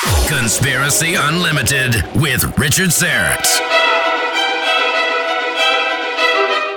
Conspiracy Unlimited with Richard Syrett.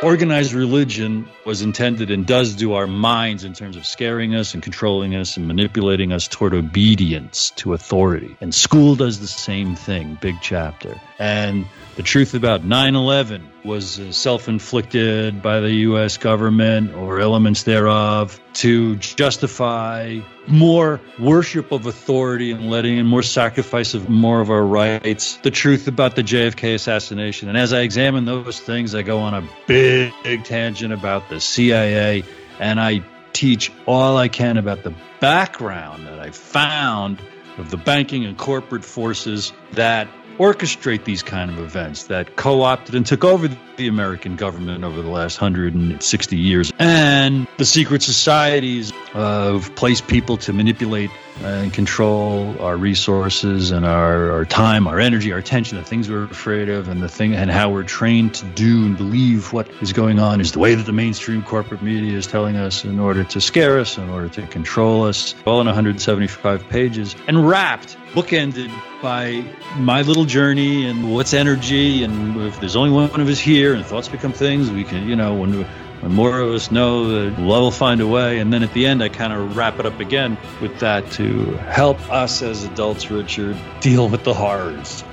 Organized religion was intended and does do our minds in terms of scaring us and controlling us and manipulating us toward obedience to authority. And school does the same thing, big chapter. And the truth about 9 11 was uh, self inflicted by the U.S. government or elements thereof to justify more worship of authority and letting in more sacrifice of more of our rights. The truth about the JFK assassination. And as I examine those things, I go on a big, big tangent about the CIA and I teach all I can about the background that I found of the banking and corporate forces that orchestrate these kind of events that co-opted and took over the American government over the last 160 years. And the secret societies of placed people to manipulate and control our resources and our, our time, our energy, our attention, the things we're afraid of, and the thing and how we're trained to do and believe what is going on is the way that the mainstream corporate media is telling us in order to scare us, in order to control us, all in 175 pages, and wrapped, bookended by my little journey and what's energy, and if there's only one of us here, and thoughts become things, we can, you know, when more of us know love will find a way. And then at the end, I kind of wrap it up again with that to help us as adults, Richard, deal with the horrors.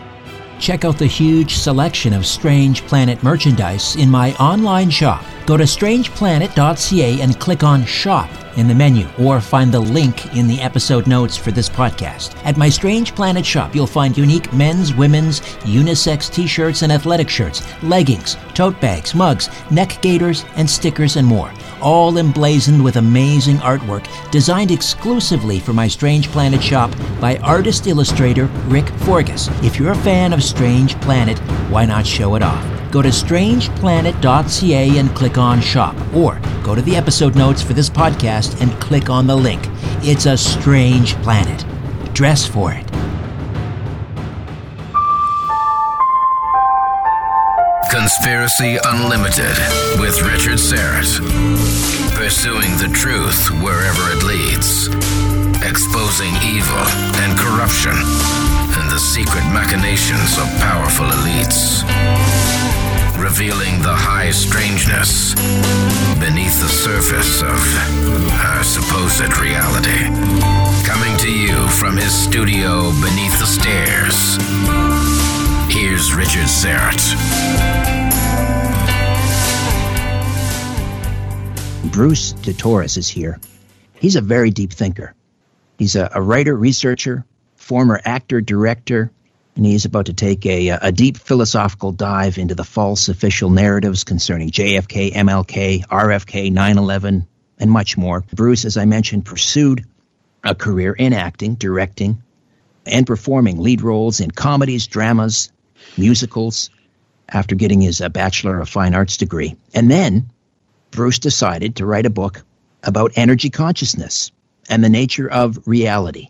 Check out the huge selection of Strange Planet merchandise in my online shop. Go to strangeplanet.ca and click on Shop in the menu or find the link in the episode notes for this podcast. At my Strange Planet shop, you'll find unique men's, women's, unisex t shirts and athletic shirts, leggings, tote bags, mugs, neck gaiters, and stickers, and more. All emblazoned with amazing artwork designed exclusively for my Strange Planet shop by artist illustrator Rick Forgus. If you're a fan of Strange Planet, why not show it off? Go to strangeplanet.ca and click on shop, or go to the episode notes for this podcast and click on the link. It's a strange planet. Dress for it. Conspiracy Unlimited with Richard Syrett. Pursuing the truth wherever it leads. Exposing evil and corruption and the secret machinations of powerful elites. Revealing the high strangeness beneath the surface of our supposed reality. Coming to you from his studio beneath the stairs. Here's Richard Syrett. Bruce DeTorres is here. He's a very deep thinker. He's a, a writer, researcher, former actor, director, and he's about to take a, a deep philosophical dive into the false official narratives concerning JFK, MLK, RFK, 9 11, and much more. Bruce, as I mentioned, pursued a career in acting, directing, and performing lead roles in comedies, dramas, musicals after getting his uh, Bachelor of Fine Arts degree. And then Bruce decided to write a book about energy consciousness and the nature of reality.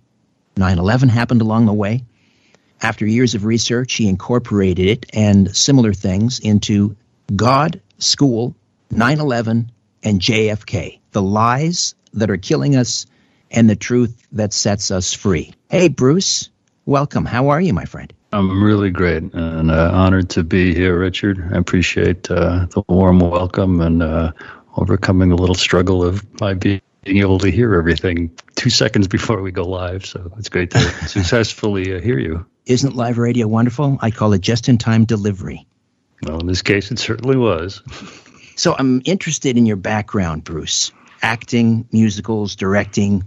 9 11 happened along the way. After years of research, he incorporated it and similar things into God, School, 9 11, and JFK the lies that are killing us and the truth that sets us free. Hey, Bruce, welcome. How are you, my friend? I'm really great and uh, honored to be here, Richard. I appreciate uh, the warm welcome and uh, overcoming the little struggle of my being able to hear everything two seconds before we go live. So it's great to successfully uh, hear you. Isn't live radio wonderful? I call it just in time delivery. Well, in this case, it certainly was. So I'm interested in your background, Bruce. Acting, musicals, directing,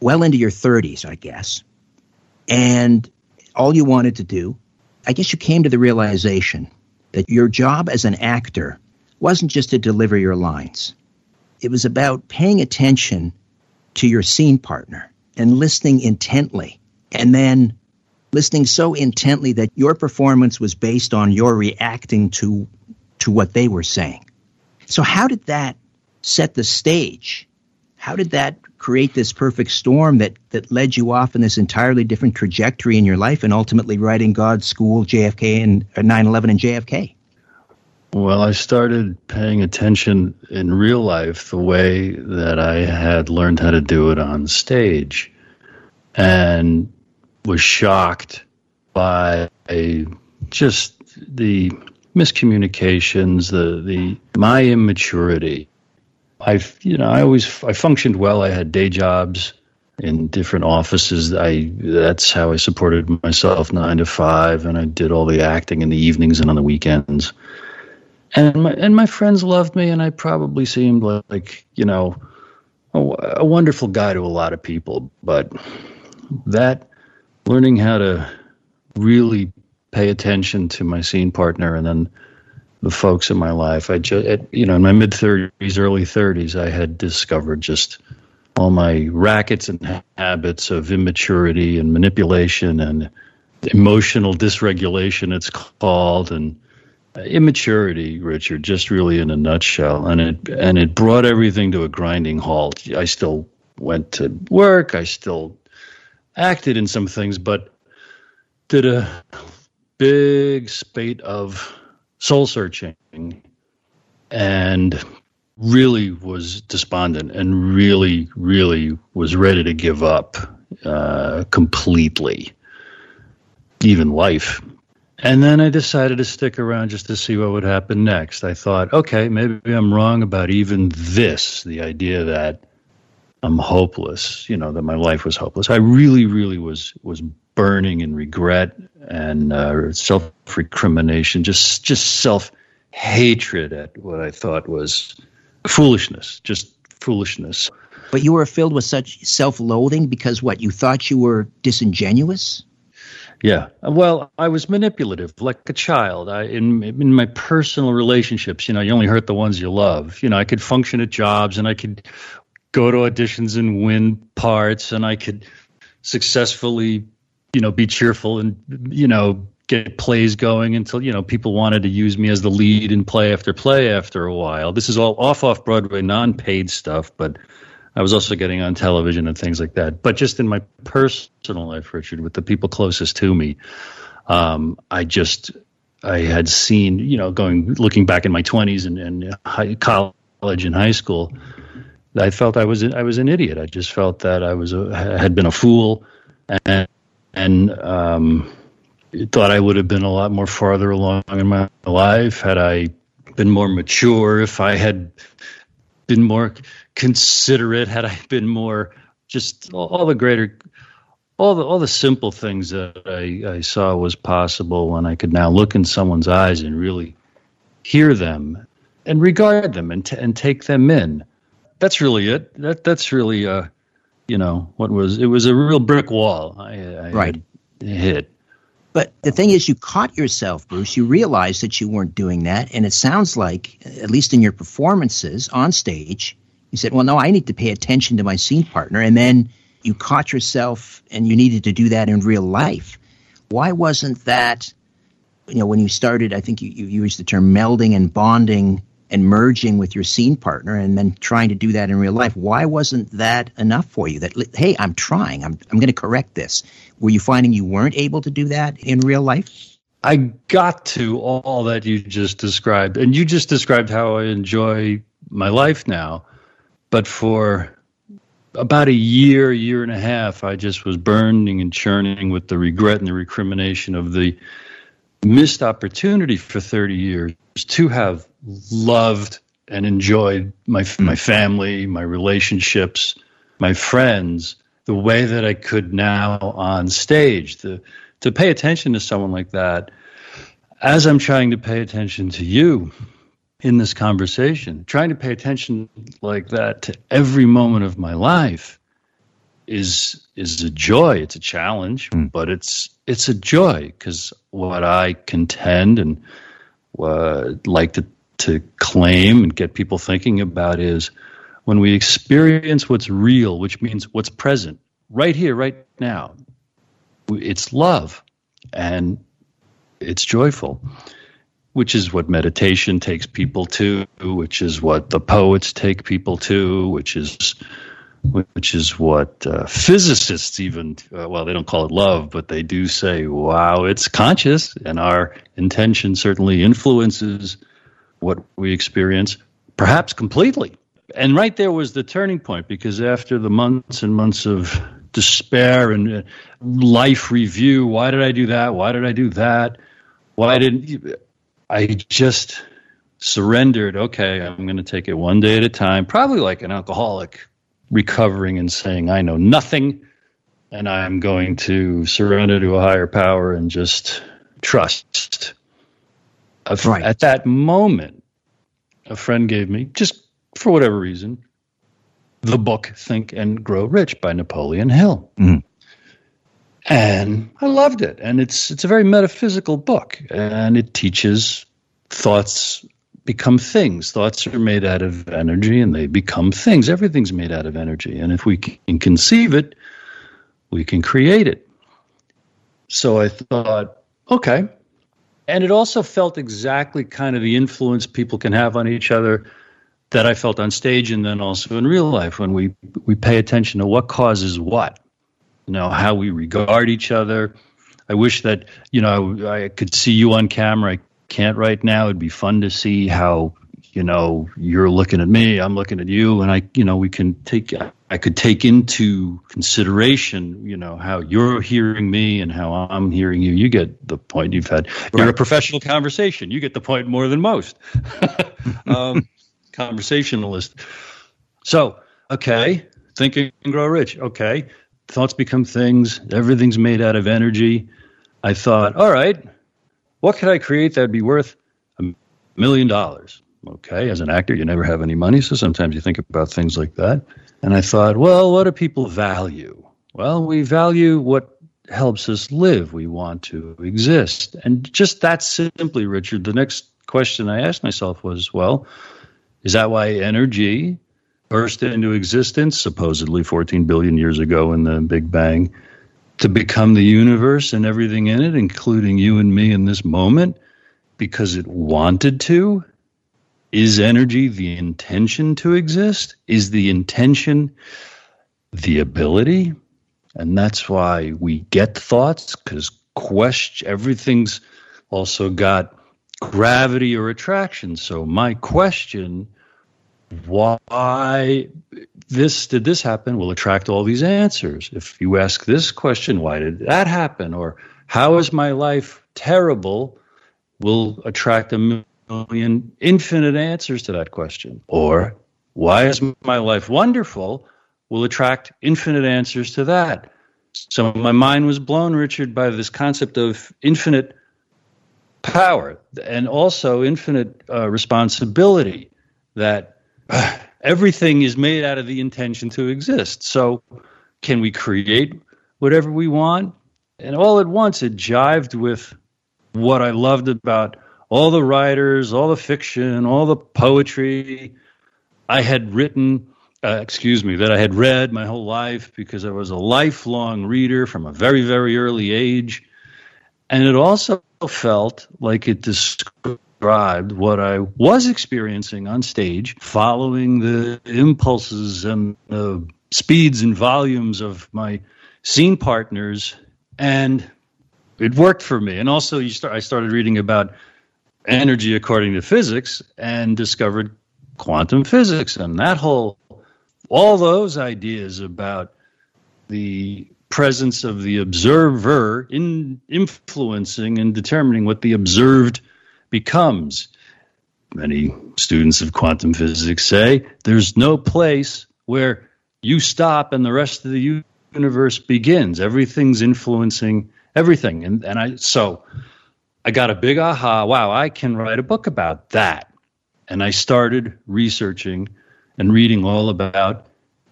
well into your 30s, I guess. And all you wanted to do, I guess you came to the realization that your job as an actor wasn't just to deliver your lines. It was about paying attention to your scene partner and listening intently and then listening so intently that your performance was based on your reacting to to what they were saying. So how did that set the stage? How did that create this perfect storm that that led you off in this entirely different trajectory in your life and ultimately writing God, School, JFK, and 9/11 uh, and JFK? Well, I started paying attention in real life the way that I had learned how to do it on stage, and was shocked by just the miscommunications, the the my immaturity I've you know I always I functioned well. I had day jobs in different offices. I that's how I supported myself nine to five, and I did all the acting in the evenings and on the weekends. And my and my friends loved me, and I probably seemed like you know a, a wonderful guy to a lot of people. But that learning how to really pay attention to my scene partner, and then the folks in my life. I just, you know, in my mid 30s, early 30s, I had discovered just all my rackets and habits of immaturity and manipulation and emotional dysregulation, it's called, and immaturity, Richard, just really in a nutshell. And it and it brought everything to a grinding halt. I still went to work. I still acted in some things, but did a big spate of soul searching and really was despondent and really, really was ready to give up uh, completely, even life. And then I decided to stick around just to see what would happen next. I thought, okay, maybe I'm wrong about even this the idea that I'm hopeless, you know, that my life was hopeless. I really, really was was burning in regret and uh, self recrimination, just just self hatred at what I thought was foolishness, just foolishness. But you were filled with such self loathing because what you thought you were disingenuous. Yeah, well, I was manipulative, like a child. I in in my personal relationships, you know, you only hurt the ones you love. You know, I could function at jobs, and I could go to auditions and win parts, and I could successfully you know, be cheerful and, you know, get plays going until, you know, people wanted to use me as the lead in play after play after a while. This is all off off Broadway, non paid stuff, but I was also getting on television and things like that. But just in my personal life, Richard, with the people closest to me, um, I just, I had seen, you know, going, looking back in my 20s and, and high, college and high school, I felt I was, I was an idiot. I just felt that I was, a, had been a fool and, and um, thought I would have been a lot more farther along in my life had I been more mature, if I had been more considerate, had I been more just all, the greater, all the all the simple things that I, I saw was possible when I could now look in someone's eyes and really hear them and regard them and t- and take them in. That's really it. That that's really uh, you know what was it was a real brick wall I, I right hit. But the thing is, you caught yourself, Bruce. You realized that you weren't doing that, and it sounds like, at least in your performances on stage, you said, "Well, no, I need to pay attention to my scene partner," and then you caught yourself, and you needed to do that in real life. Why wasn't that? You know, when you started, I think you, you used the term melding and bonding and merging with your scene partner and then trying to do that in real life. Why wasn't that enough for you? That, hey, I'm trying, I'm, I'm going to correct this. Were you finding you weren't able to do that in real life? I got to all that you just described. And you just described how I enjoy my life now. But for about a year, year and a half, I just was burning and churning with the regret and the recrimination of the missed opportunity for 30 years to have loved and enjoyed my my family, my relationships, my friends the way that I could now on stage. To to pay attention to someone like that as I'm trying to pay attention to you in this conversation, trying to pay attention like that to every moment of my life is is a joy. It's a challenge, mm. but it's it's a joy because what I contend and uh, like to to claim and get people thinking about is when we experience what's real, which means what's present right here, right now. It's love, and it's joyful which is what meditation takes people to, which is what the poets take people to, which is which is what uh, physicists even uh, well they don't call it love but they do say wow it's conscious and our intention certainly influences what we experience perhaps completely and right there was the turning point because after the months and months of despair and uh, life review why did i do that why did i do that why didn't I just surrendered. Okay, I'm going to take it one day at a time, probably like an alcoholic recovering and saying, I know nothing, and I'm going to surrender to a higher power and just trust. Right. At that moment, a friend gave me, just for whatever reason, the book Think and Grow Rich by Napoleon Hill. Mm and I loved it. And it's it's a very metaphysical book, and it teaches thoughts become things. Thoughts are made out of energy, and they become things. Everything's made out of energy, and if we can conceive it, we can create it. So I thought, okay. And it also felt exactly kind of the influence people can have on each other that I felt on stage and then also in real life when we we pay attention to what causes what you know how we regard each other. I wish that you know I could see you on camera. I can't right now. It'd be fun to see how you know you're looking at me, I'm looking at you, and I you know we can take I could take into consideration you know how you're hearing me and how I'm hearing you. You get the point. You've had you're a professional conversation. You get the point more than most. um, conversationalist. So okay, think and grow rich. Okay, thoughts become things. Everything's made out of energy. I thought, all right, what could I create that'd be worth a million dollars? Okay, as an actor, you never have any money, so sometimes you think about things like that. And I thought, well, what do people value? Well, we value what helps us live. We want to exist. And just that simply, Richard, the next question I asked myself was, well, is that why energy burst into existence, supposedly 14 billion years ago in the Big Bang, to become the universe and everything in it, including you and me in this moment, because it wanted to? Is energy the intention to exist? Is the intention the ability? And that's why we get thoughts, because question everything's also got gravity or attraction. So my question why this did this happen will attract all these answers. If you ask this question, why did that happen? Or how is my life terrible? will attract a million infinite answers to that question. Or why is my life wonderful? will attract infinite answers to that. So my mind was blown, Richard, by this concept of infinite power and also infinite uh, responsibility that everything is made out of the intention to exist. So, can we create whatever we want? And all at once, it jived with what I loved about all the writers, all the fiction, all the poetry I had written, uh, excuse me, that I had read my whole life because I was a lifelong reader from a very, very early age. And it also felt like it described what I was experiencing on stage, following the impulses and the speeds and volumes of my scene partners, and it worked for me. And also, start, I started reading about energy according to physics and discovered quantum physics and that whole all those ideas about the presence of the observer in influencing and determining what the observed becomes. Many students of quantum physics say there's no place where you stop and the rest of the universe begins. Everything's influencing everything. And, and I, so I got a big aha wow, I can write a book about that. And I started researching and reading all about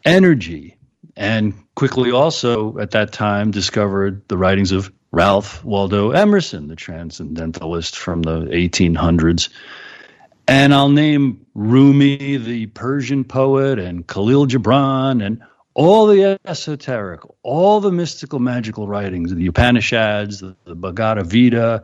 energy and quickly also at that time discovered the writings of Ralph Waldo Emerson, the transcendentalist from the 1800s. And I'll name Rumi, the Persian poet, and Khalil Gibran, and all the esoteric, all the mystical, magical writings, the Upanishads, the, the Bhagavad Gita,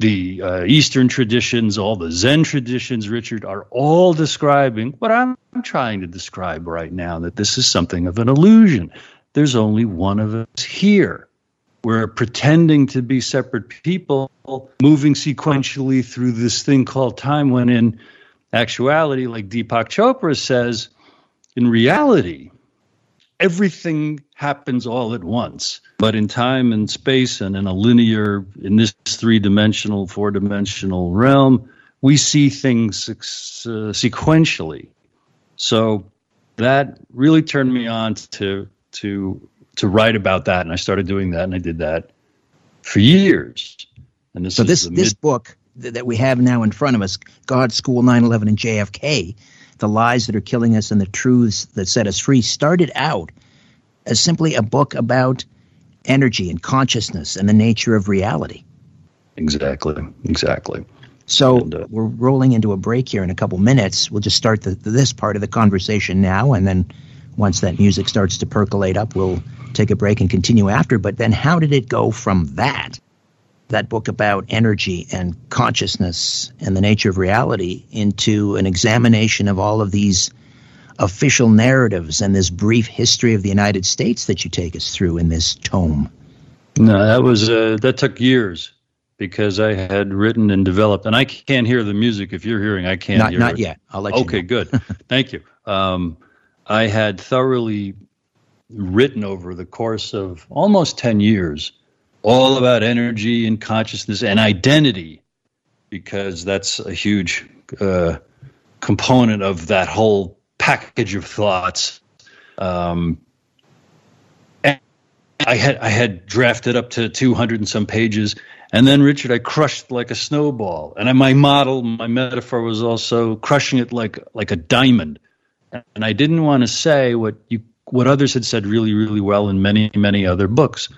the uh, Eastern traditions, all the Zen traditions, Richard, are all describing what I'm trying to describe right now that this is something of an illusion. There's only one of us here. We're pretending to be separate people, moving sequentially through this thing called time, when in actuality, like Deepak Chopra says, in reality, everything happens all at once. But in time and space and in a linear, in this three dimensional, four dimensional realm, we see things uh, sequentially. So that really turned me on to to to write about that, and I started doing that, and I did that for years. And this so this mid- this book that we have now in front of us, God, School, 9/11, and JFK, the lies that are killing us and the truths that set us free, started out as simply a book about energy and consciousness and the nature of reality. Exactly. Exactly. So and, uh, we're rolling into a break here in a couple minutes. We'll just start the, this part of the conversation now, and then once that music starts to percolate up, we'll take a break and continue after. But then, how did it go from that, that book about energy and consciousness and the nature of reality, into an examination of all of these official narratives and this brief history of the United States that you take us through in this tome? No, that was uh, that took years because I had written and developed, and I can't hear the music. If you're hearing, I can't not, hear not it. yet. I'll let you. Okay, good. Thank you. Um, I had thoroughly written over the course of almost ten years all about energy and consciousness and identity, because that's a huge uh, component of that whole package of thoughts. Um, and I had I had drafted up to 200 and some pages, and then Richard, I crushed like a snowball. And my model, my metaphor was also crushing it like like a diamond. And I didn't want to say what you what others had said really really well in many many other books.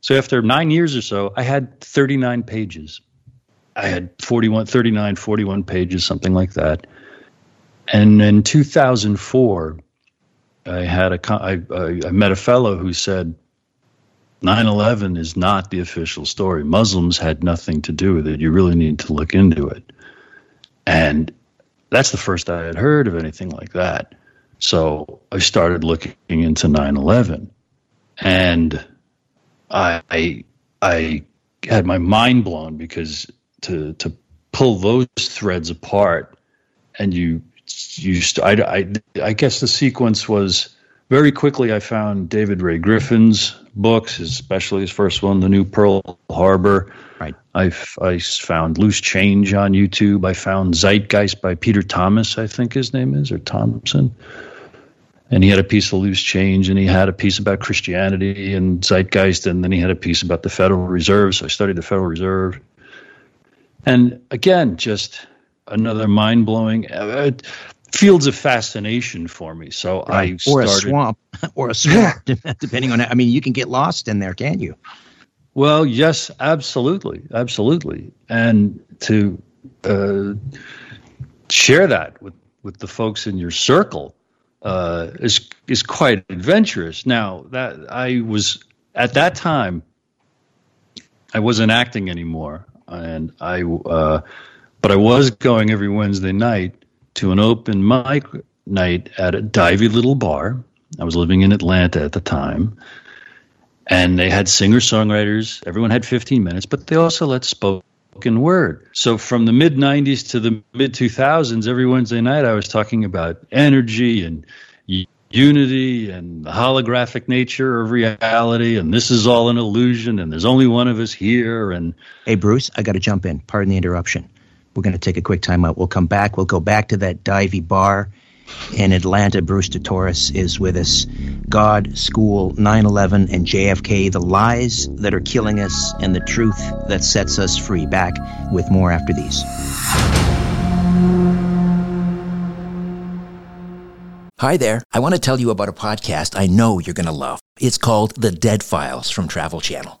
So after nine years or so, I had 39 pages. I had 41, 39, 41 pages, something like that. And in 2004, I had a I, I met a fellow who said 9/11 is not the official story. Muslims had nothing to do with it. You really need to look into it. And that's the first I had heard of anything like that. So I started looking into 9/11, and I, I had my mind blown because to to pull those threads apart and you used. I, I, I guess the sequence was very quickly. I found David Ray Griffin's books, especially his first one, The New Pearl Harbor. Right. I, I found Loose Change on YouTube. I found Zeitgeist by Peter Thomas, I think his name is, or Thompson. And he had a piece of Loose Change, and he had a piece about Christianity and Zeitgeist, and then he had a piece about the Federal Reserve. So I studied the Federal Reserve. And again, just another mind blowing uh, fields of fascination for me. So right. I started, or a swamp or a swamp, depending on. I mean, you can get lost in there, can't you? Well, yes, absolutely, absolutely, and to uh, share that with with the folks in your circle uh, is is quite adventurous. Now that I was at that time, I wasn't acting anymore, and I uh, But I was going every Wednesday night to an open mic night at a divey little bar. I was living in Atlanta at the time. And they had singer songwriters. Everyone had 15 minutes, but they also let spoken word. So from the mid 90s to the mid 2000s, every Wednesday night, I was talking about energy and unity and the holographic nature of reality and this is all an illusion and there's only one of us here and hey bruce i got to jump in. Pardon the interruption. We're going to take a quick time out we'll come back. We'll go back to that divey bar in atlanta bruce torres is with us god school 9-11 and jfk the lies that are killing us and the truth that sets us free back with more after these Hi there. I want to tell you about a podcast I know you're going to love. It's called The Dead Files from Travel Channel.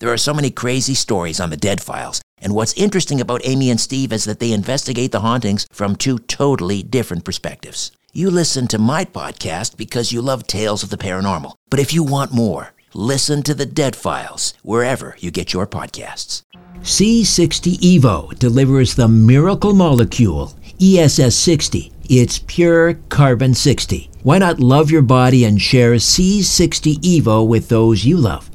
There are so many crazy stories on the Dead Files, and what's interesting about Amy and Steve is that they investigate the hauntings from two totally different perspectives. You listen to my podcast because you love tales of the paranormal. But if you want more, listen to the Dead Files wherever you get your podcasts. C60 Evo delivers the miracle molecule, ESS 60. It's pure carbon 60. Why not love your body and share C60 Evo with those you love?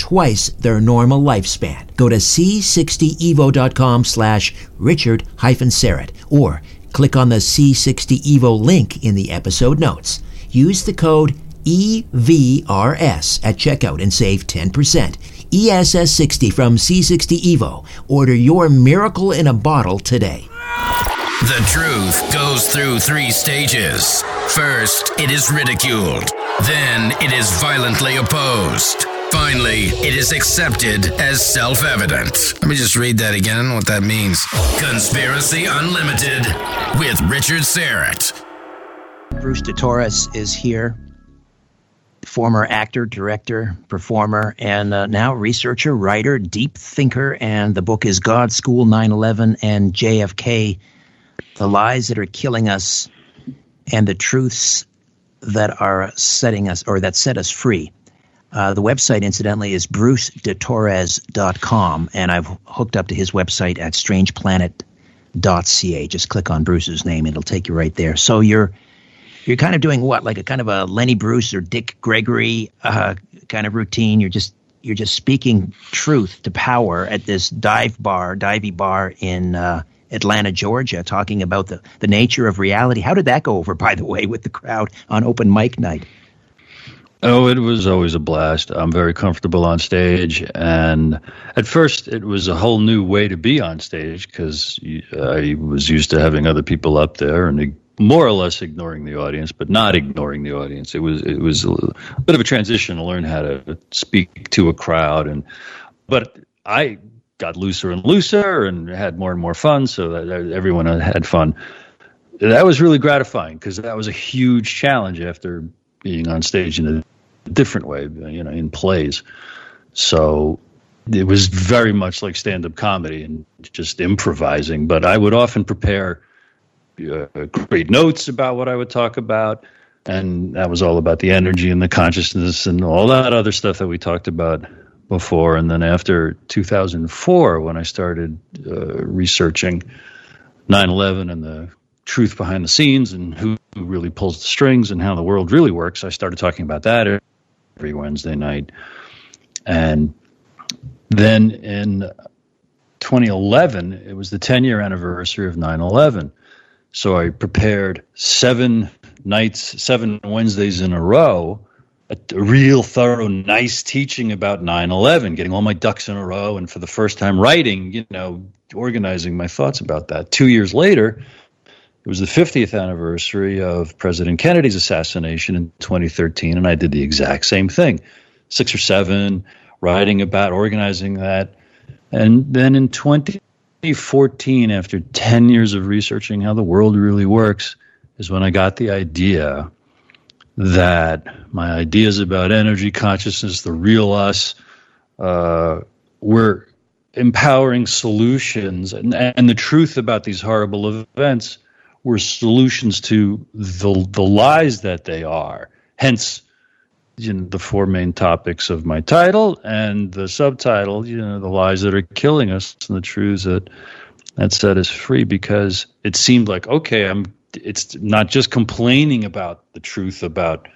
twice their normal lifespan. Go to c60evo.com slash richard Syrett or click on the C60 Evo link in the episode notes. Use the code EVRS at checkout and save 10%. ESS 60 from C60 Evo. Order your miracle in a bottle today. The truth goes through three stages. First, it is ridiculed. Then, it is violently opposed. Finally, it is accepted as self evident. Let me just read that again, what that means. Conspiracy Unlimited with Richard Syrett. Bruce de Torres is here, former actor, director, performer, and uh, now researcher, writer, deep thinker. And the book is God School 9 11 and JFK The Lies That Are Killing Us and the Truths That Are Setting Us or That Set Us Free. Uh, the website, incidentally, is brucedetorres.com, and I've hooked up to his website at strangeplanet.ca. Just click on Bruce's name; it'll take you right there. So you're you're kind of doing what, like a kind of a Lenny Bruce or Dick Gregory uh, kind of routine. You're just you're just speaking truth to power at this dive bar, divey bar in uh, Atlanta, Georgia, talking about the the nature of reality. How did that go over, by the way, with the crowd on open mic night? Oh, it was always a blast. I'm very comfortable on stage. And at first, it was a whole new way to be on stage because I was used to having other people up there and more or less ignoring the audience, but not ignoring the audience. It was it was a bit of a transition to learn how to speak to a crowd. And but I got looser and looser and had more and more fun, so that everyone had fun. That was really gratifying because that was a huge challenge after being on stage in a different way, you know, in plays. So it was very much like stand-up comedy and just improvising. But I would often prepare uh, great notes about what I would talk about, and that was all about the energy and the consciousness and all that other stuff that we talked about before. And then after 2004, when I started uh, researching 9/11 and the truth behind the scenes and who, who really pulls the strings and how the world really works, I started talking about that every Wednesday night. And then in 2011, it was the 10 year anniversary of 9 11. So I prepared seven nights, seven Wednesdays in a row, a, a real thorough, nice teaching about 9 11, getting all my ducks in a row. And for the first time, writing, you know, organizing my thoughts about that. Two years later, it was the 50th anniversary of President Kennedy's assassination in 2013, and I did the exact same thing. Six or seven writing about organizing that. And then in 2014, after 10 years of researching how the world really works, is when I got the idea that my ideas about energy consciousness, the real us, uh, were empowering solutions, and, and the truth about these horrible events were solutions to the the lies that they are. Hence, you know, the four main topics of my title and the subtitle, you know, the lies that are killing us and the truths that that set us free because it seemed like, okay, I'm it's not just complaining about the truth about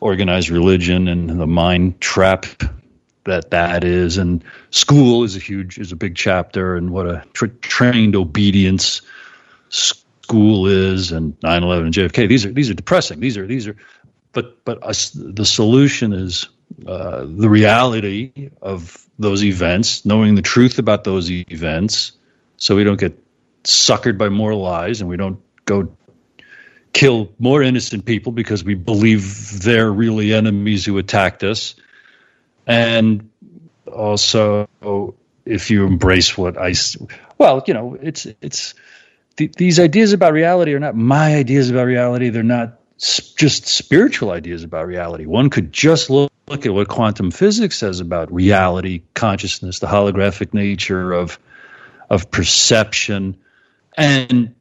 organized religion and the mind trap that that is and school is a huge is a big chapter and what a tra- trained obedience school is and 9/11 and JFK these are these are depressing these are these are but but us, the solution is uh, the reality of those events, knowing the truth about those events, so we don't get suckered by more lies and we don't go kill more innocent people because we believe they're really enemies who attacked us. And also, if you embrace what I, well, you know, it's it's these ideas about reality are not my ideas about reality. They're not just spiritual ideas about reality. One could just look, look at what quantum physics says about reality, consciousness, the holographic nature of of perception, and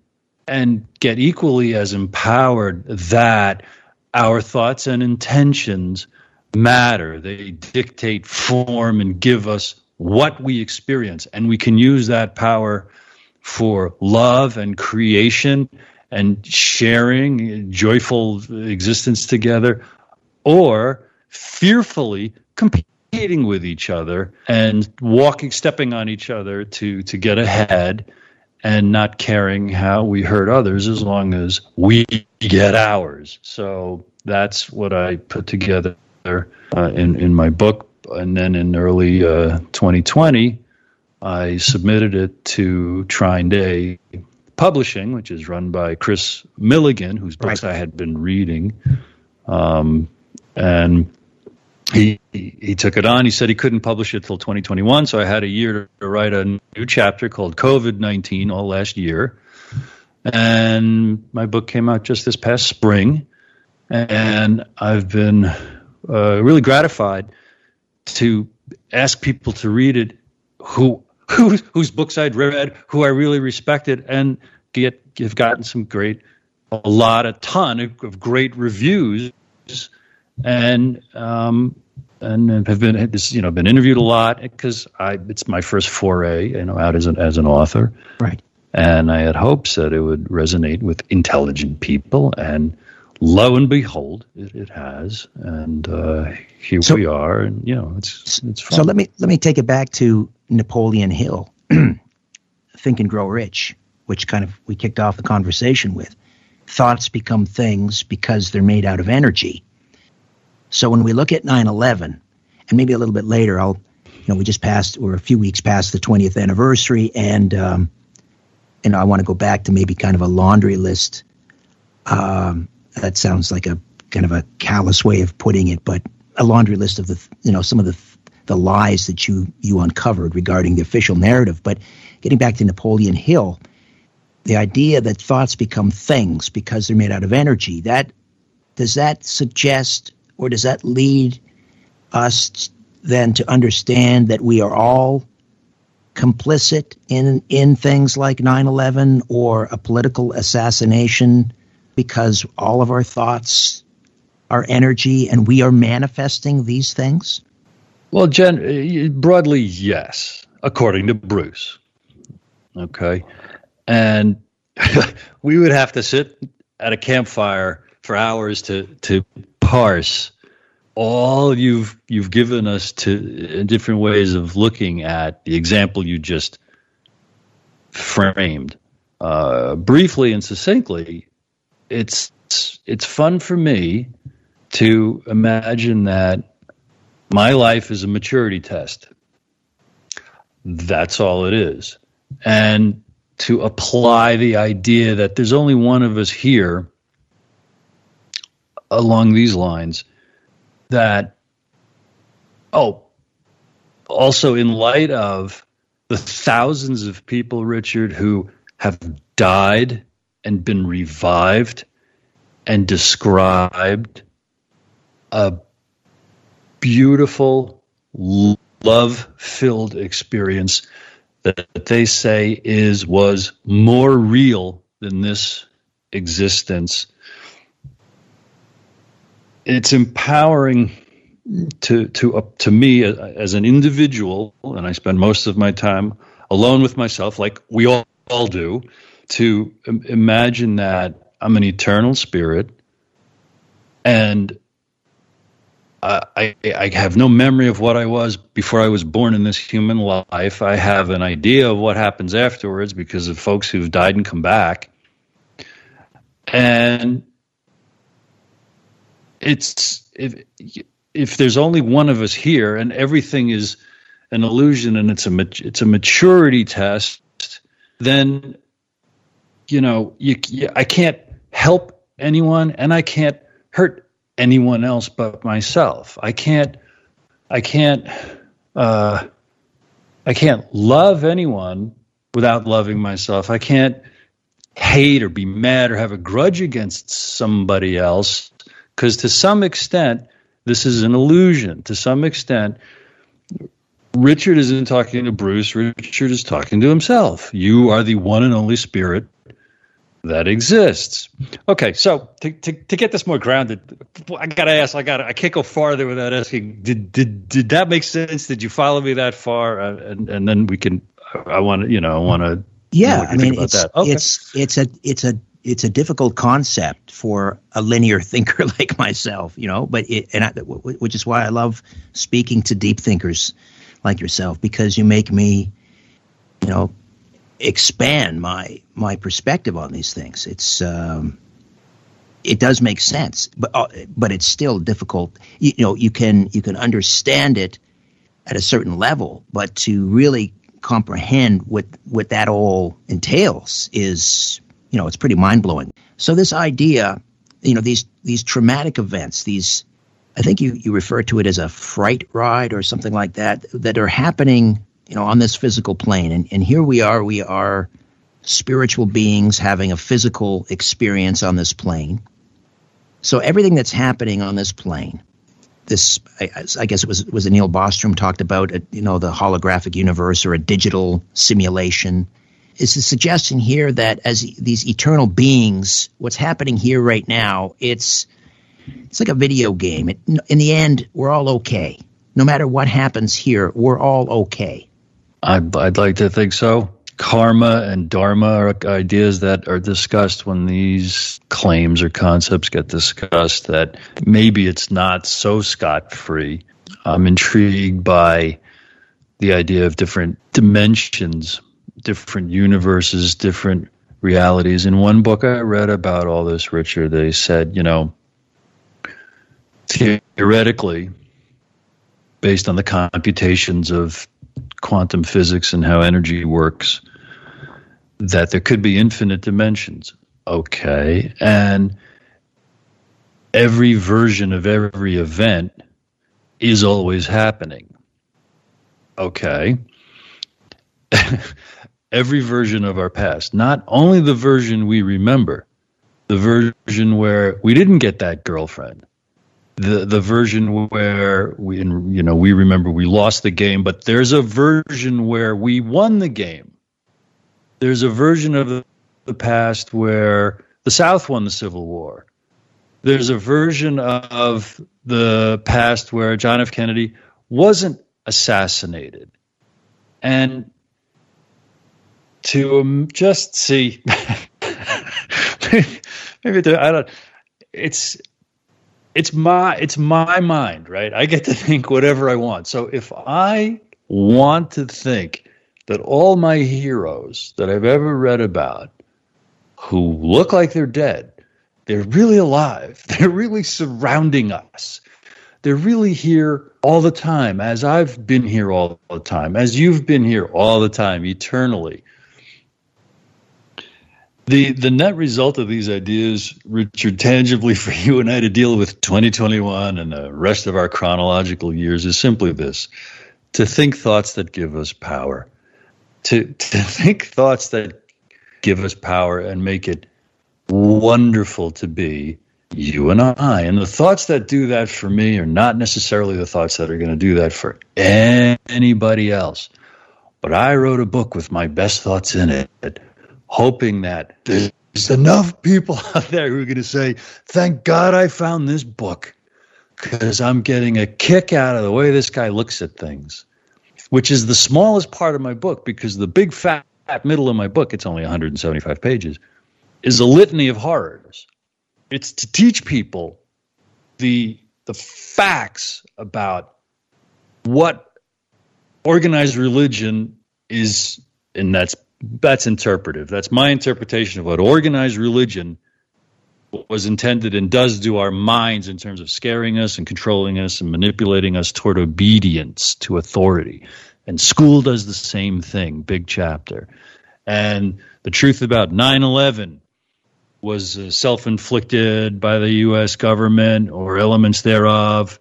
and get equally as empowered that our thoughts and intentions matter. They dictate form and give us what we experience, and we can use that power for love and creation and sharing joyful existence together, or fearfully competing with each other and walking, stepping on each other to to get ahead, and not caring how we hurt others as long as we get ours. So that's what I put together uh, in in my book, and then in early uh, 2020. I submitted it to TrineDay Publishing, which is run by Kris Millegan, whose books right. I had been reading. Um, and he, he took it on. He said he couldn't publish it till 2021, so I had a year to write a new chapter called COVID 19 all last year. And my book came out just this past spring. And I've been uh, really gratified to ask people to read it who who, whose books I'd read, who I really respected, and get have gotten some great, a lot, a ton of, of great reviews, and um, and have been this you know been interviewed a lot because I it's my first foray you know out as an as an author, right? And I had hopes that it would resonate with intelligent people, and lo and behold, it, it has, and uh, here so, we are, and you know it's it's fun. So let me let me take it back to Napoleon Hill, Think and Grow Rich, which kind of we kicked off the conversation with. Thoughts become things because they're made out of energy. So when we look at 9 11, and maybe a little bit later, I'll, you know, we just passed, we're a few weeks past the 20th anniversary, and, um, and I want to go back to maybe kind of a laundry list. Um, that sounds like a kind of a callous way of putting it, but a laundry list of the, you know, some of the the lies that you you uncovered regarding the official narrative. But getting back to Napoleon Hill, the idea that thoughts become things because they're made out of energy. That does that suggest or does that lead us then to understand that we are all complicit in in things like 9/11 or a political assassination because all of our thoughts are energy and we are manifesting these things? Well, Jen, broadly, yes, according to Bruce. Okay. And we would have to sit at a campfire for hours to, to parse all you've you've given us to different ways of looking at the example you just framed. Uh, briefly and succinctly, it's it's fun for me to imagine that my life is a maturity test. That's all it is. And to apply the idea that there's only one of us here along these lines that, oh, also in light of the thousands of people, Richard, who have died and been revived and described a beautiful, love filled experience that they say is was more real than this existence. It's empowering to to uh, to me as an individual, and I spend most of my time alone with myself, like we all, all do, to imagine that I'm an eternal spirit, and I, I have no memory of what I was before I was born in this human life. I have an idea of what happens afterwards because of folks who've died and come back. And it's if if there's only one of us here and everything is an illusion and it's a it's a maturity test, then you know you, you I can't help anyone and I can't hurt anyone else but myself. I can't I can't uh, I can't love anyone without loving myself. I can't hate or be mad or have a grudge against somebody else because to some extent this is an illusion. To some extent Richard isn't talking to Bruce. Richard is talking to himself. You are the one and only spirit that exists. Okay, so to, to, to get this more grounded, I gotta ask. I got. I can't go farther without asking. Did did did that make sense? Did you follow me that far? Uh, and and then we can. I want to. You know. I want to. Yeah, I mean, it's okay. it's it's a it's a it's a difficult concept for a linear thinker like myself, you know. But it, and I, which is why I love speaking to deep thinkers like yourself because you make me, you know, expand my my perspective on these things. It's um, it does make sense, but uh, but it's still difficult. You, you, know, you can you can understand it at a certain level, but to really comprehend what what that all entails is you know it's pretty mind blowing. So this idea, you know, these these traumatic events, these I think you you refer to it as a fright ride or something like that that are happening you know, on this physical plane. And, and here we are, we are spiritual beings having a physical experience on this plane. So everything that's happening on this plane, this I, I guess it was was Neil Bostrom talked about, a, you know, the holographic universe or a digital simulation. Is the suggestion here that as these eternal beings, what's happening here right now, it's it's like a video game. It, in the end, we're all okay. No matter what happens here, we're all okay. I'd, I'd like to think so. Karma and dharma are ideas that are discussed when these claims or concepts get discussed. That maybe it's not so scot free. I'm intrigued by the idea of different dimensions, different universes, different realities. In one book I read about all this, Richard, they said, you know, theoretically, based on the computations of quantum physics and how energy works that there could be infinite dimensions. Okay. And every version of every event is always happening. Okay. every version of our past, not only the version we remember, the version where we didn't get that girlfriend, the the version where we you know we remember we lost the game, but there's a version where we won the game. There's a version of the, past where the South won the Civil War. There's a version of the past where John F. Kennedy wasn't assassinated, and to um, just see maybe I don't. It's it's my it's my mind, right? I get to think whatever I want. So if I want to think that all my heroes that I've ever read about who look like they're dead, they're really alive. They're really surrounding us. They're really here all the time, as I've been here all the time, as you've been here all the time, eternally. The the net result of these ideas, Richard, tangibly for you and I to deal with 2021 and the rest of our chronological years is simply this to think thoughts that give us power. To to think thoughts that give us power and make it wonderful to be you and I. And the thoughts that do that for me are not necessarily the thoughts that are going to do that for anybody else. But I wrote a book with my best thoughts in it hoping that there's enough people out there who are going to say, Thank God I found this book because I'm getting a kick out of the way this guy looks at things, which is the smallest part of my book because the big fat middle of my book, it's only 175 pages, is a litany of horrors. It's to teach people the the facts about what organized religion is, and that's that's interpretive. That's my interpretation of what organized religion was intended and does to our minds in terms of scaring us and controlling us and manipulating us toward obedience to authority. And school does the same thing, big chapter. And the truth about 9 11 was uh, self inflicted by the U.S. government or elements thereof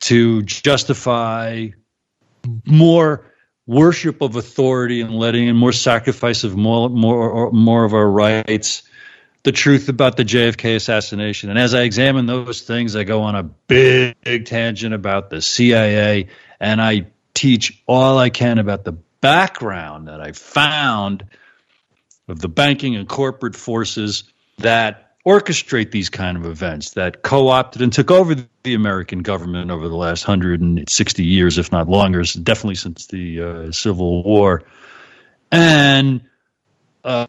to justify more worship of authority and letting in more sacrifice of more more more of our rights the truth about the JFK assassination. And as I examine those things I go on a big, big tangent about the CIA and I teach all I can about the background that I found of the banking and corporate forces that orchestrate these kind of events that co-opted and took over the American government over the last 160 years, if not longer, definitely since the uh, Civil War, and uh,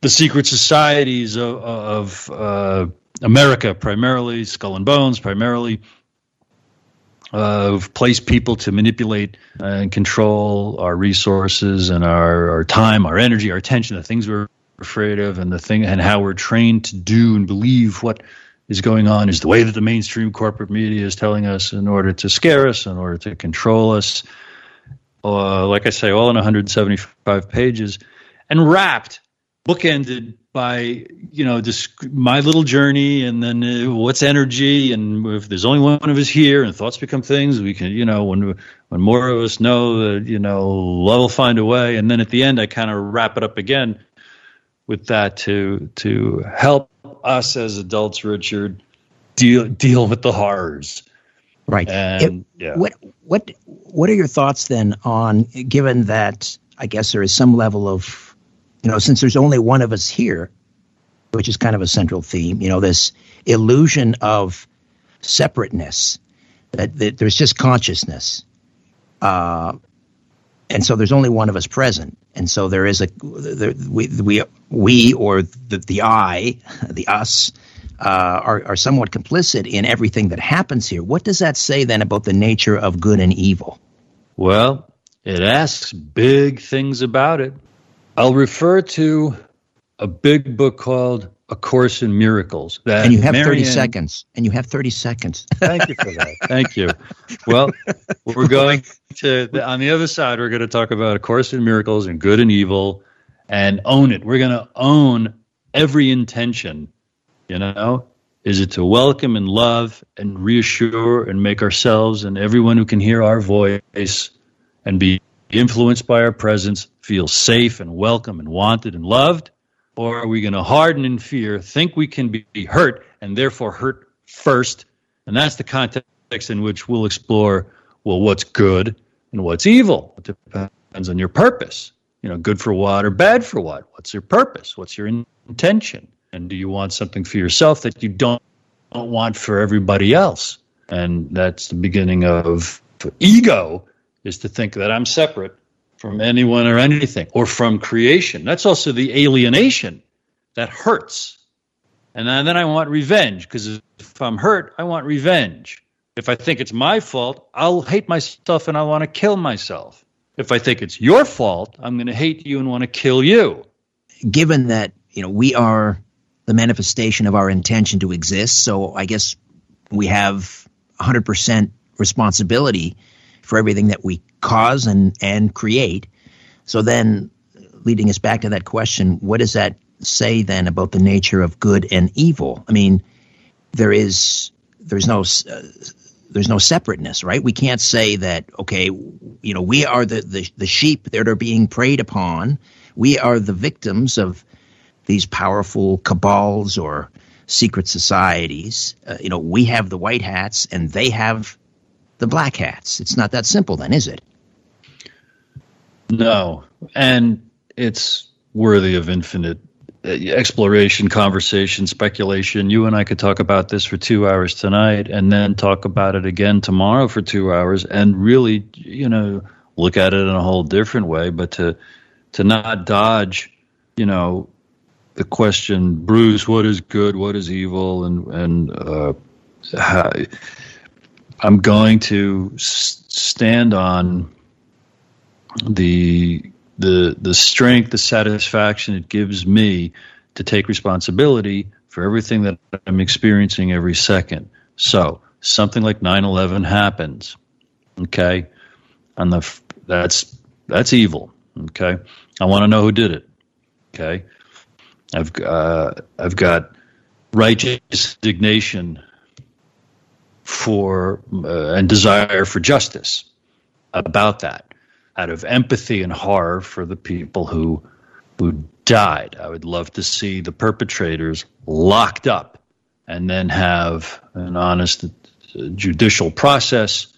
the secret societies of, of uh, America, primarily Skull and Bones, primarily. Uh, placed people to manipulate and control our resources and our, our time, our energy, our attention, the things we're afraid of and the thing and how we're trained to do and believe what is going on is the way that the mainstream corporate media is telling us in order to scare us, in order to control us. Uh, like I say, all in 175 pages, and wrapped, bookended by you know just my little journey, and then uh, what's energy, and if there's only one of us here, and thoughts become things, we can you know when when more of us know that you know love will find a way, and then at the end I kind of wrap it up again with that to to help us as adults, Richard, deal deal with the horrors. Right. And it, yeah. What what what are your thoughts then on given that I guess there is some level of you know since there's only one of us here, which is kind of a central theme. You know this illusion of separateness that, that there's just consciousness. Uh, and so there's only one of us present and so there is a we we we or the the I the us uh, are are somewhat complicit in everything that happens here. What does that say then about the nature of good and evil? Well, it asks big things about it. I'll refer to a big book called A Course in Miracles. That and you have Marianne, 30 seconds. And you have 30 seconds. thank you for that. Thank you. Well, we're going to, the, on the other side, we're going to talk about A Course in Miracles and good and evil and own it. We're going to own every intention, you know? Is it to welcome and love and reassure and make ourselves and everyone who can hear our voice and be influenced by our presence feel safe and welcome and wanted and loved? Or are we going to harden in fear, think we can be hurt, and therefore hurt first, And that's the context in which we'll explore well, what's good and what's evil. It depends on your purpose. You know, good for what or bad for what? What's your purpose? What's your intention? And do you want something for yourself that you don't, don't want for everybody else? And that's the beginning of ego is to think that I'm separate from anyone or anything or from creation. That's also the alienation that hurts. And then, I want revenge because if I'm hurt, I want revenge. If I think it's my fault, I'll hate myself and I want to kill myself. If I think it's your fault, I'm going to hate you and want to kill you. Given that, you know, we are the manifestation of our intention to exist, so I guess we have 100% responsibility for everything that we cause and, and create. So then, leading us back to that question, what does that say then about the nature of good and evil? I mean, there is there's no uh, there's no separateness, right? We can't say that okay, you know, we are the, the the sheep that are being preyed upon. We are the victims of these powerful cabals or secret societies. Uh, you know, we have the white hats and they have the black hats. It's not that simple, then, is it? No, and it's worthy of infinite uh, exploration, conversation, speculation. You and I could talk about this for two hours tonight, and then talk about it again tomorrow for two hours, and really, you know, look at it in a whole different way. But to to not dodge, you know, the question, Bruce, what is good, what is evil, and and uh, how, I'm going to stand on the the the strength, the satisfaction it gives me to take responsibility for everything that I'm experiencing every second. So something like 9/11 happens, okay, and the that's that's evil, okay. I want to know who did it, okay. I've uh, I've got righteous indignation for uh, and desire for justice about that out of empathy and horror for the people who who died. I would love to see the perpetrators locked up and then have an honest uh, judicial process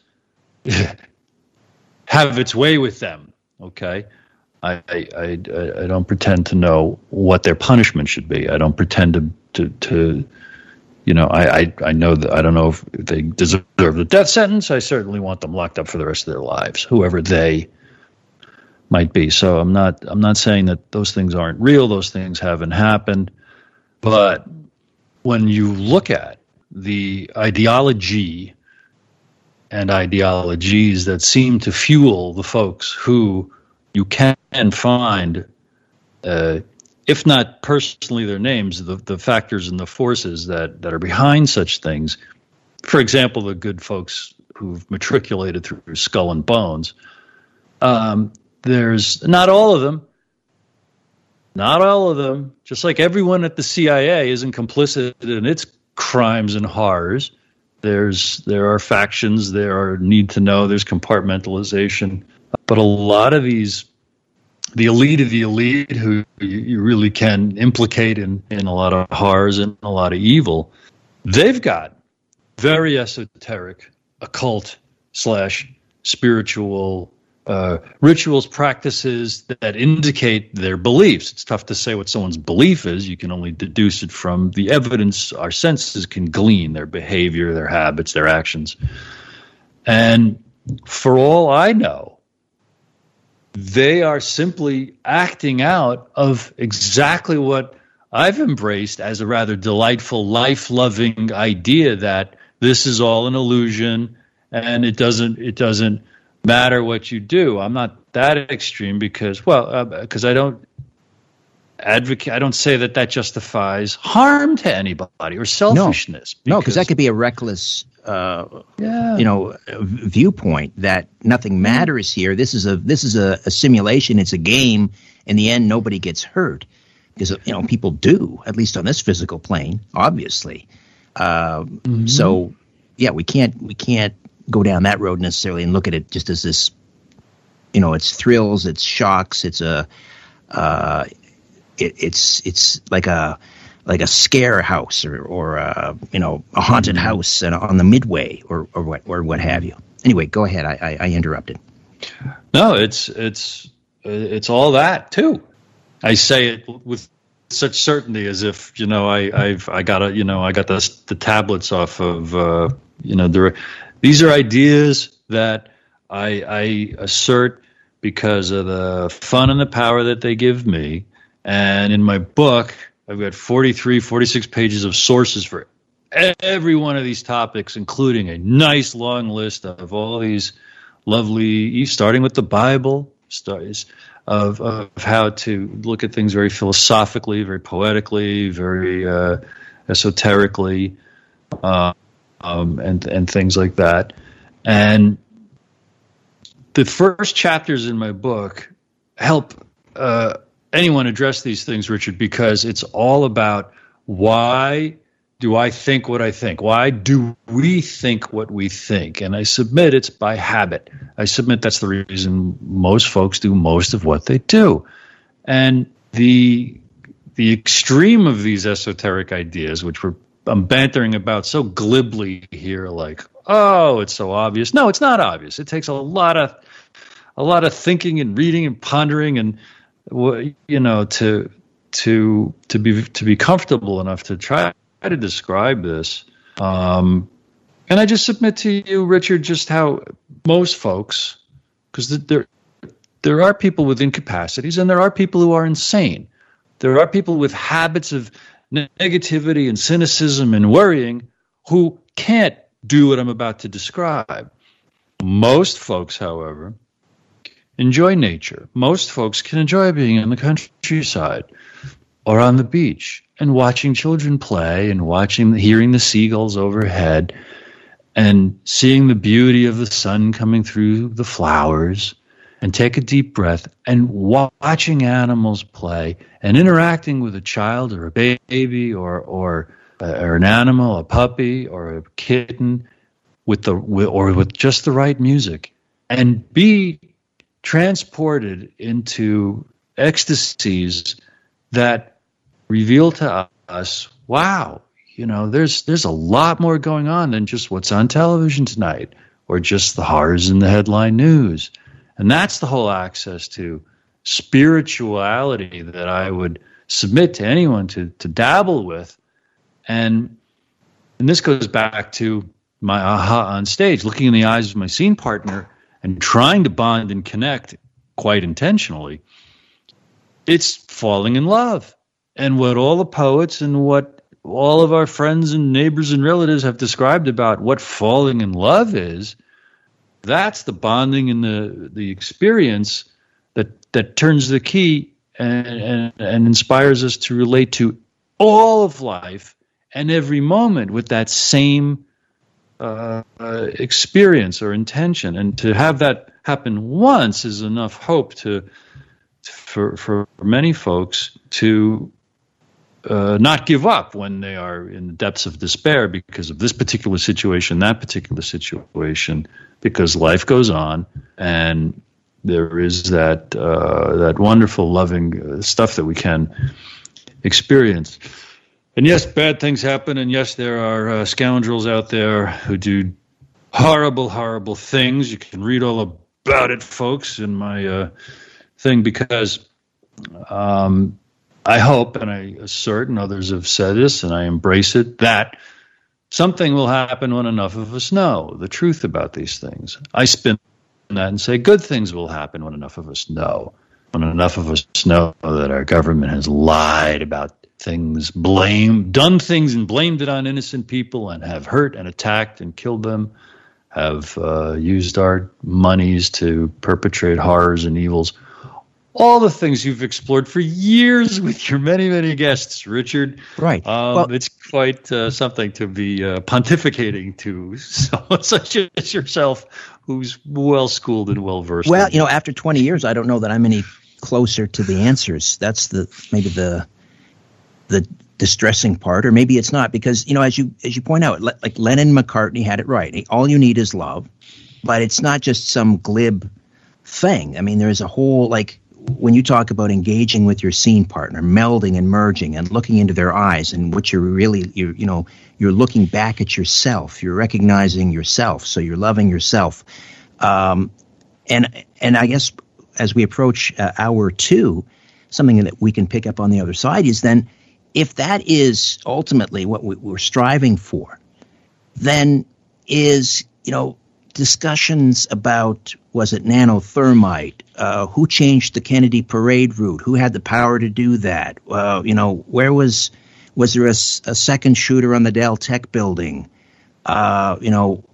have its way with them. Okay. I, I, I, don't pretend to know what their punishment should be. I don't pretend to, to, to you know, I, I, I know that I don't know if they deserve the death sentence. I certainly want them locked up for the rest of their lives, whoever they might be. So I'm not I'm not saying that those things aren't real, those things haven't happened, but when you look at the ideology and ideologies that seem to fuel the folks who you can find, uh, if not personally their names, the, the factors and the forces that, that are behind such things. For example, the good folks who've matriculated through Skull and Bones. Um, there's not all of them, not all of them, just like everyone at the CIA isn't complicit in its crimes and horrors. There's there are factions, there are need to know, there's compartmentalization, but a lot of these, the elite of the elite, who you, really can implicate in in a lot of horrors and a lot of evil, they've got very esoteric, occult slash spiritual uh, rituals, practices that indicate their beliefs. It's tough to say what someone's belief is. You can only deduce it from the evidence our senses can glean their behavior, their habits, their actions. And for all I know, they are simply acting out of exactly what I've embraced as a rather delightful, life loving idea that this is all an illusion and it doesn't it doesn't matter what you do. I'm not that extreme because, well, because uh, I don't advocate. I don't say that that justifies harm to anybody or selfishness. No, because no, that could be a reckless, uh, yeah. you know, viewpoint that nothing mm-hmm. matters here. This is a this is a, a simulation. It's a game. In the end, nobody gets hurt because you know people do at least on this physical plane, obviously. Uh, mm-hmm. So yeah, we can't we can't go down that road necessarily and look at it just as this, you know, it's thrills, it's shocks, it's a, uh, it, it's it's like a like a scare house or or uh, you know a haunted Mm-hmm. house and on the midway or or what or what have you. Anyway, go ahead. I I, I interrupted. No, it's it's it's all that too. I say it with such certainty as if you know I I've I got a you know I got the the tablets off of uh, you know there these are ideas that I I assert because of the fun and the power that they give me. And in my book I've got 43 46 pages of sources for every one of these topics including a nice long list of all these lovely starting with the Bible stories of, of how to look at things very philosophically, very poetically, very uh, esoterically, uh, um, and and things like that. And the first chapters in my book help uh, anyone address these things, Richard, because it's all about why do I think what I think? Why do we think what we think? And I submit it's by habit. I submit that's the reason most folks do most of what they do. And the the extreme of these esoteric ideas, which we're I'm bantering about so glibly here, like, oh, it's so obvious. No, it's not obvious. It takes a lot of a lot of thinking and reading and pondering and you know to to to be to be comfortable enough to try to describe this. Um, and I just submit to you, Richard, just how most folks, because there there are people with incapacities and there are people who are insane. There are people with habits of negativity and cynicism and worrying who can't do what I'm about to describe. Most folks, however, enjoy nature. Most folks can enjoy being in the countryside or on the beach and watching children play and watching hearing the seagulls overhead and seeing the beauty of the sun coming through the flowers and take a deep breath and watching animals play and interacting with a child or a baby or or uh, or an animal, a puppy or a kitten with the or with just the right music and be transported into ecstasies that reveal to us, wow, you know, there's there's a lot more going on than just what's on television tonight or just the horrors in the headline news. And that's the whole access to spirituality that I would submit to anyone to to dabble with. And and this goes back to my aha on stage, looking in the eyes of my scene partner and trying to bond and connect quite intentionally. It's falling in love. And what all the poets and what all of our friends and neighbors and relatives have described about what falling in love is, that's the bonding and the the experience that that turns the key and, and, and inspires us to relate to all of life and every moment with that same uh, experience or intention, and to have that happen once is enough hope to for for many folks to uh, not give up when they are in the depths of despair because of this particular situation, that particular situation, because life goes on and there is that uh, that wonderful, loving uh, stuff that we can experience. And yes, bad things happen, and yes, there are uh, scoundrels out there who do horrible, horrible things. You can read all about it, folks, in my uh, thing because um, I hope and I assert, and others have said this, and I embrace it, that something will happen when enough of us know the truth about these things. I spin that and say good things will happen when enough of us know. When enough of us know that our government has lied about things, blamed, done things and blamed it on innocent people and have hurt and attacked and killed them, have uh, used our monies to perpetrate horrors and evils all the things you've explored for years with your many, many guests, Richard. Right. Um, well, it's quite uh, something to be uh, pontificating to someone such as yourself, who's well schooled and well versed. Well, you know, after 20 years, I don't know that I'm any closer to the answers. That's the maybe the the distressing part, or maybe it's not, because you know, as you as you point out, like Lennon McCartney had it right. All you need is love, but it's not just some glib thing. I mean, there's a whole like when you talk about engaging with your scene partner, melding and merging and looking into their eyes and what you're really, you're, you know, you're looking back at yourself. You're recognizing yourself. So you're loving yourself. Um, and, and I guess as we approach uh, hour two, something that we can pick up on the other side is then if that is ultimately what we, we're striving for, then is, you know, discussions about was it nanothermite? Uh, who changed the Kennedy parade route? Who had the power to do that? Uh, you know, where was was there a, a, second shooter on the Dal-Tex building? Uh, you know,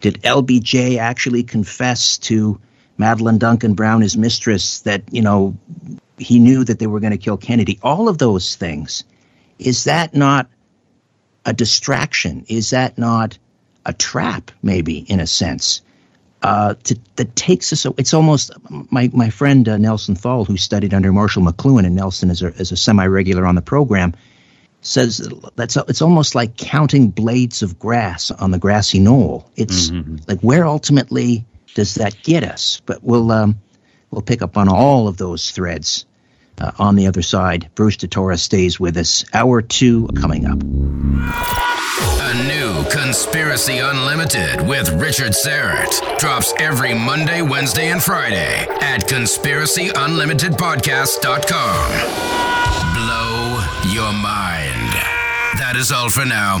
did LBJ actually confess to Madeleine Duncan Brown, his mistress, that you know he knew that they were going to kill Kennedy? All of those things. Is that not a distraction? Is that not a trap, maybe in a sense, uh, to, that takes us. It's almost my my friend uh, Nelson Thall, who studied under Marshall McLuhan, and Nelson is a, is a semi regular on the program, says that's it's almost like counting blades of grass on the grassy knoll. It's mm-hmm. like where ultimately does that get us? But we'll um, we'll pick up on all of those threads uh, on the other side. Bruce de Torres stays with us. Hour two coming up. A new Conspiracy Unlimited with Richard Syrett drops every Monday, Wednesday, and Friday at conspiracyunlimitedpodcast.com. Blow your mind. That is all for now.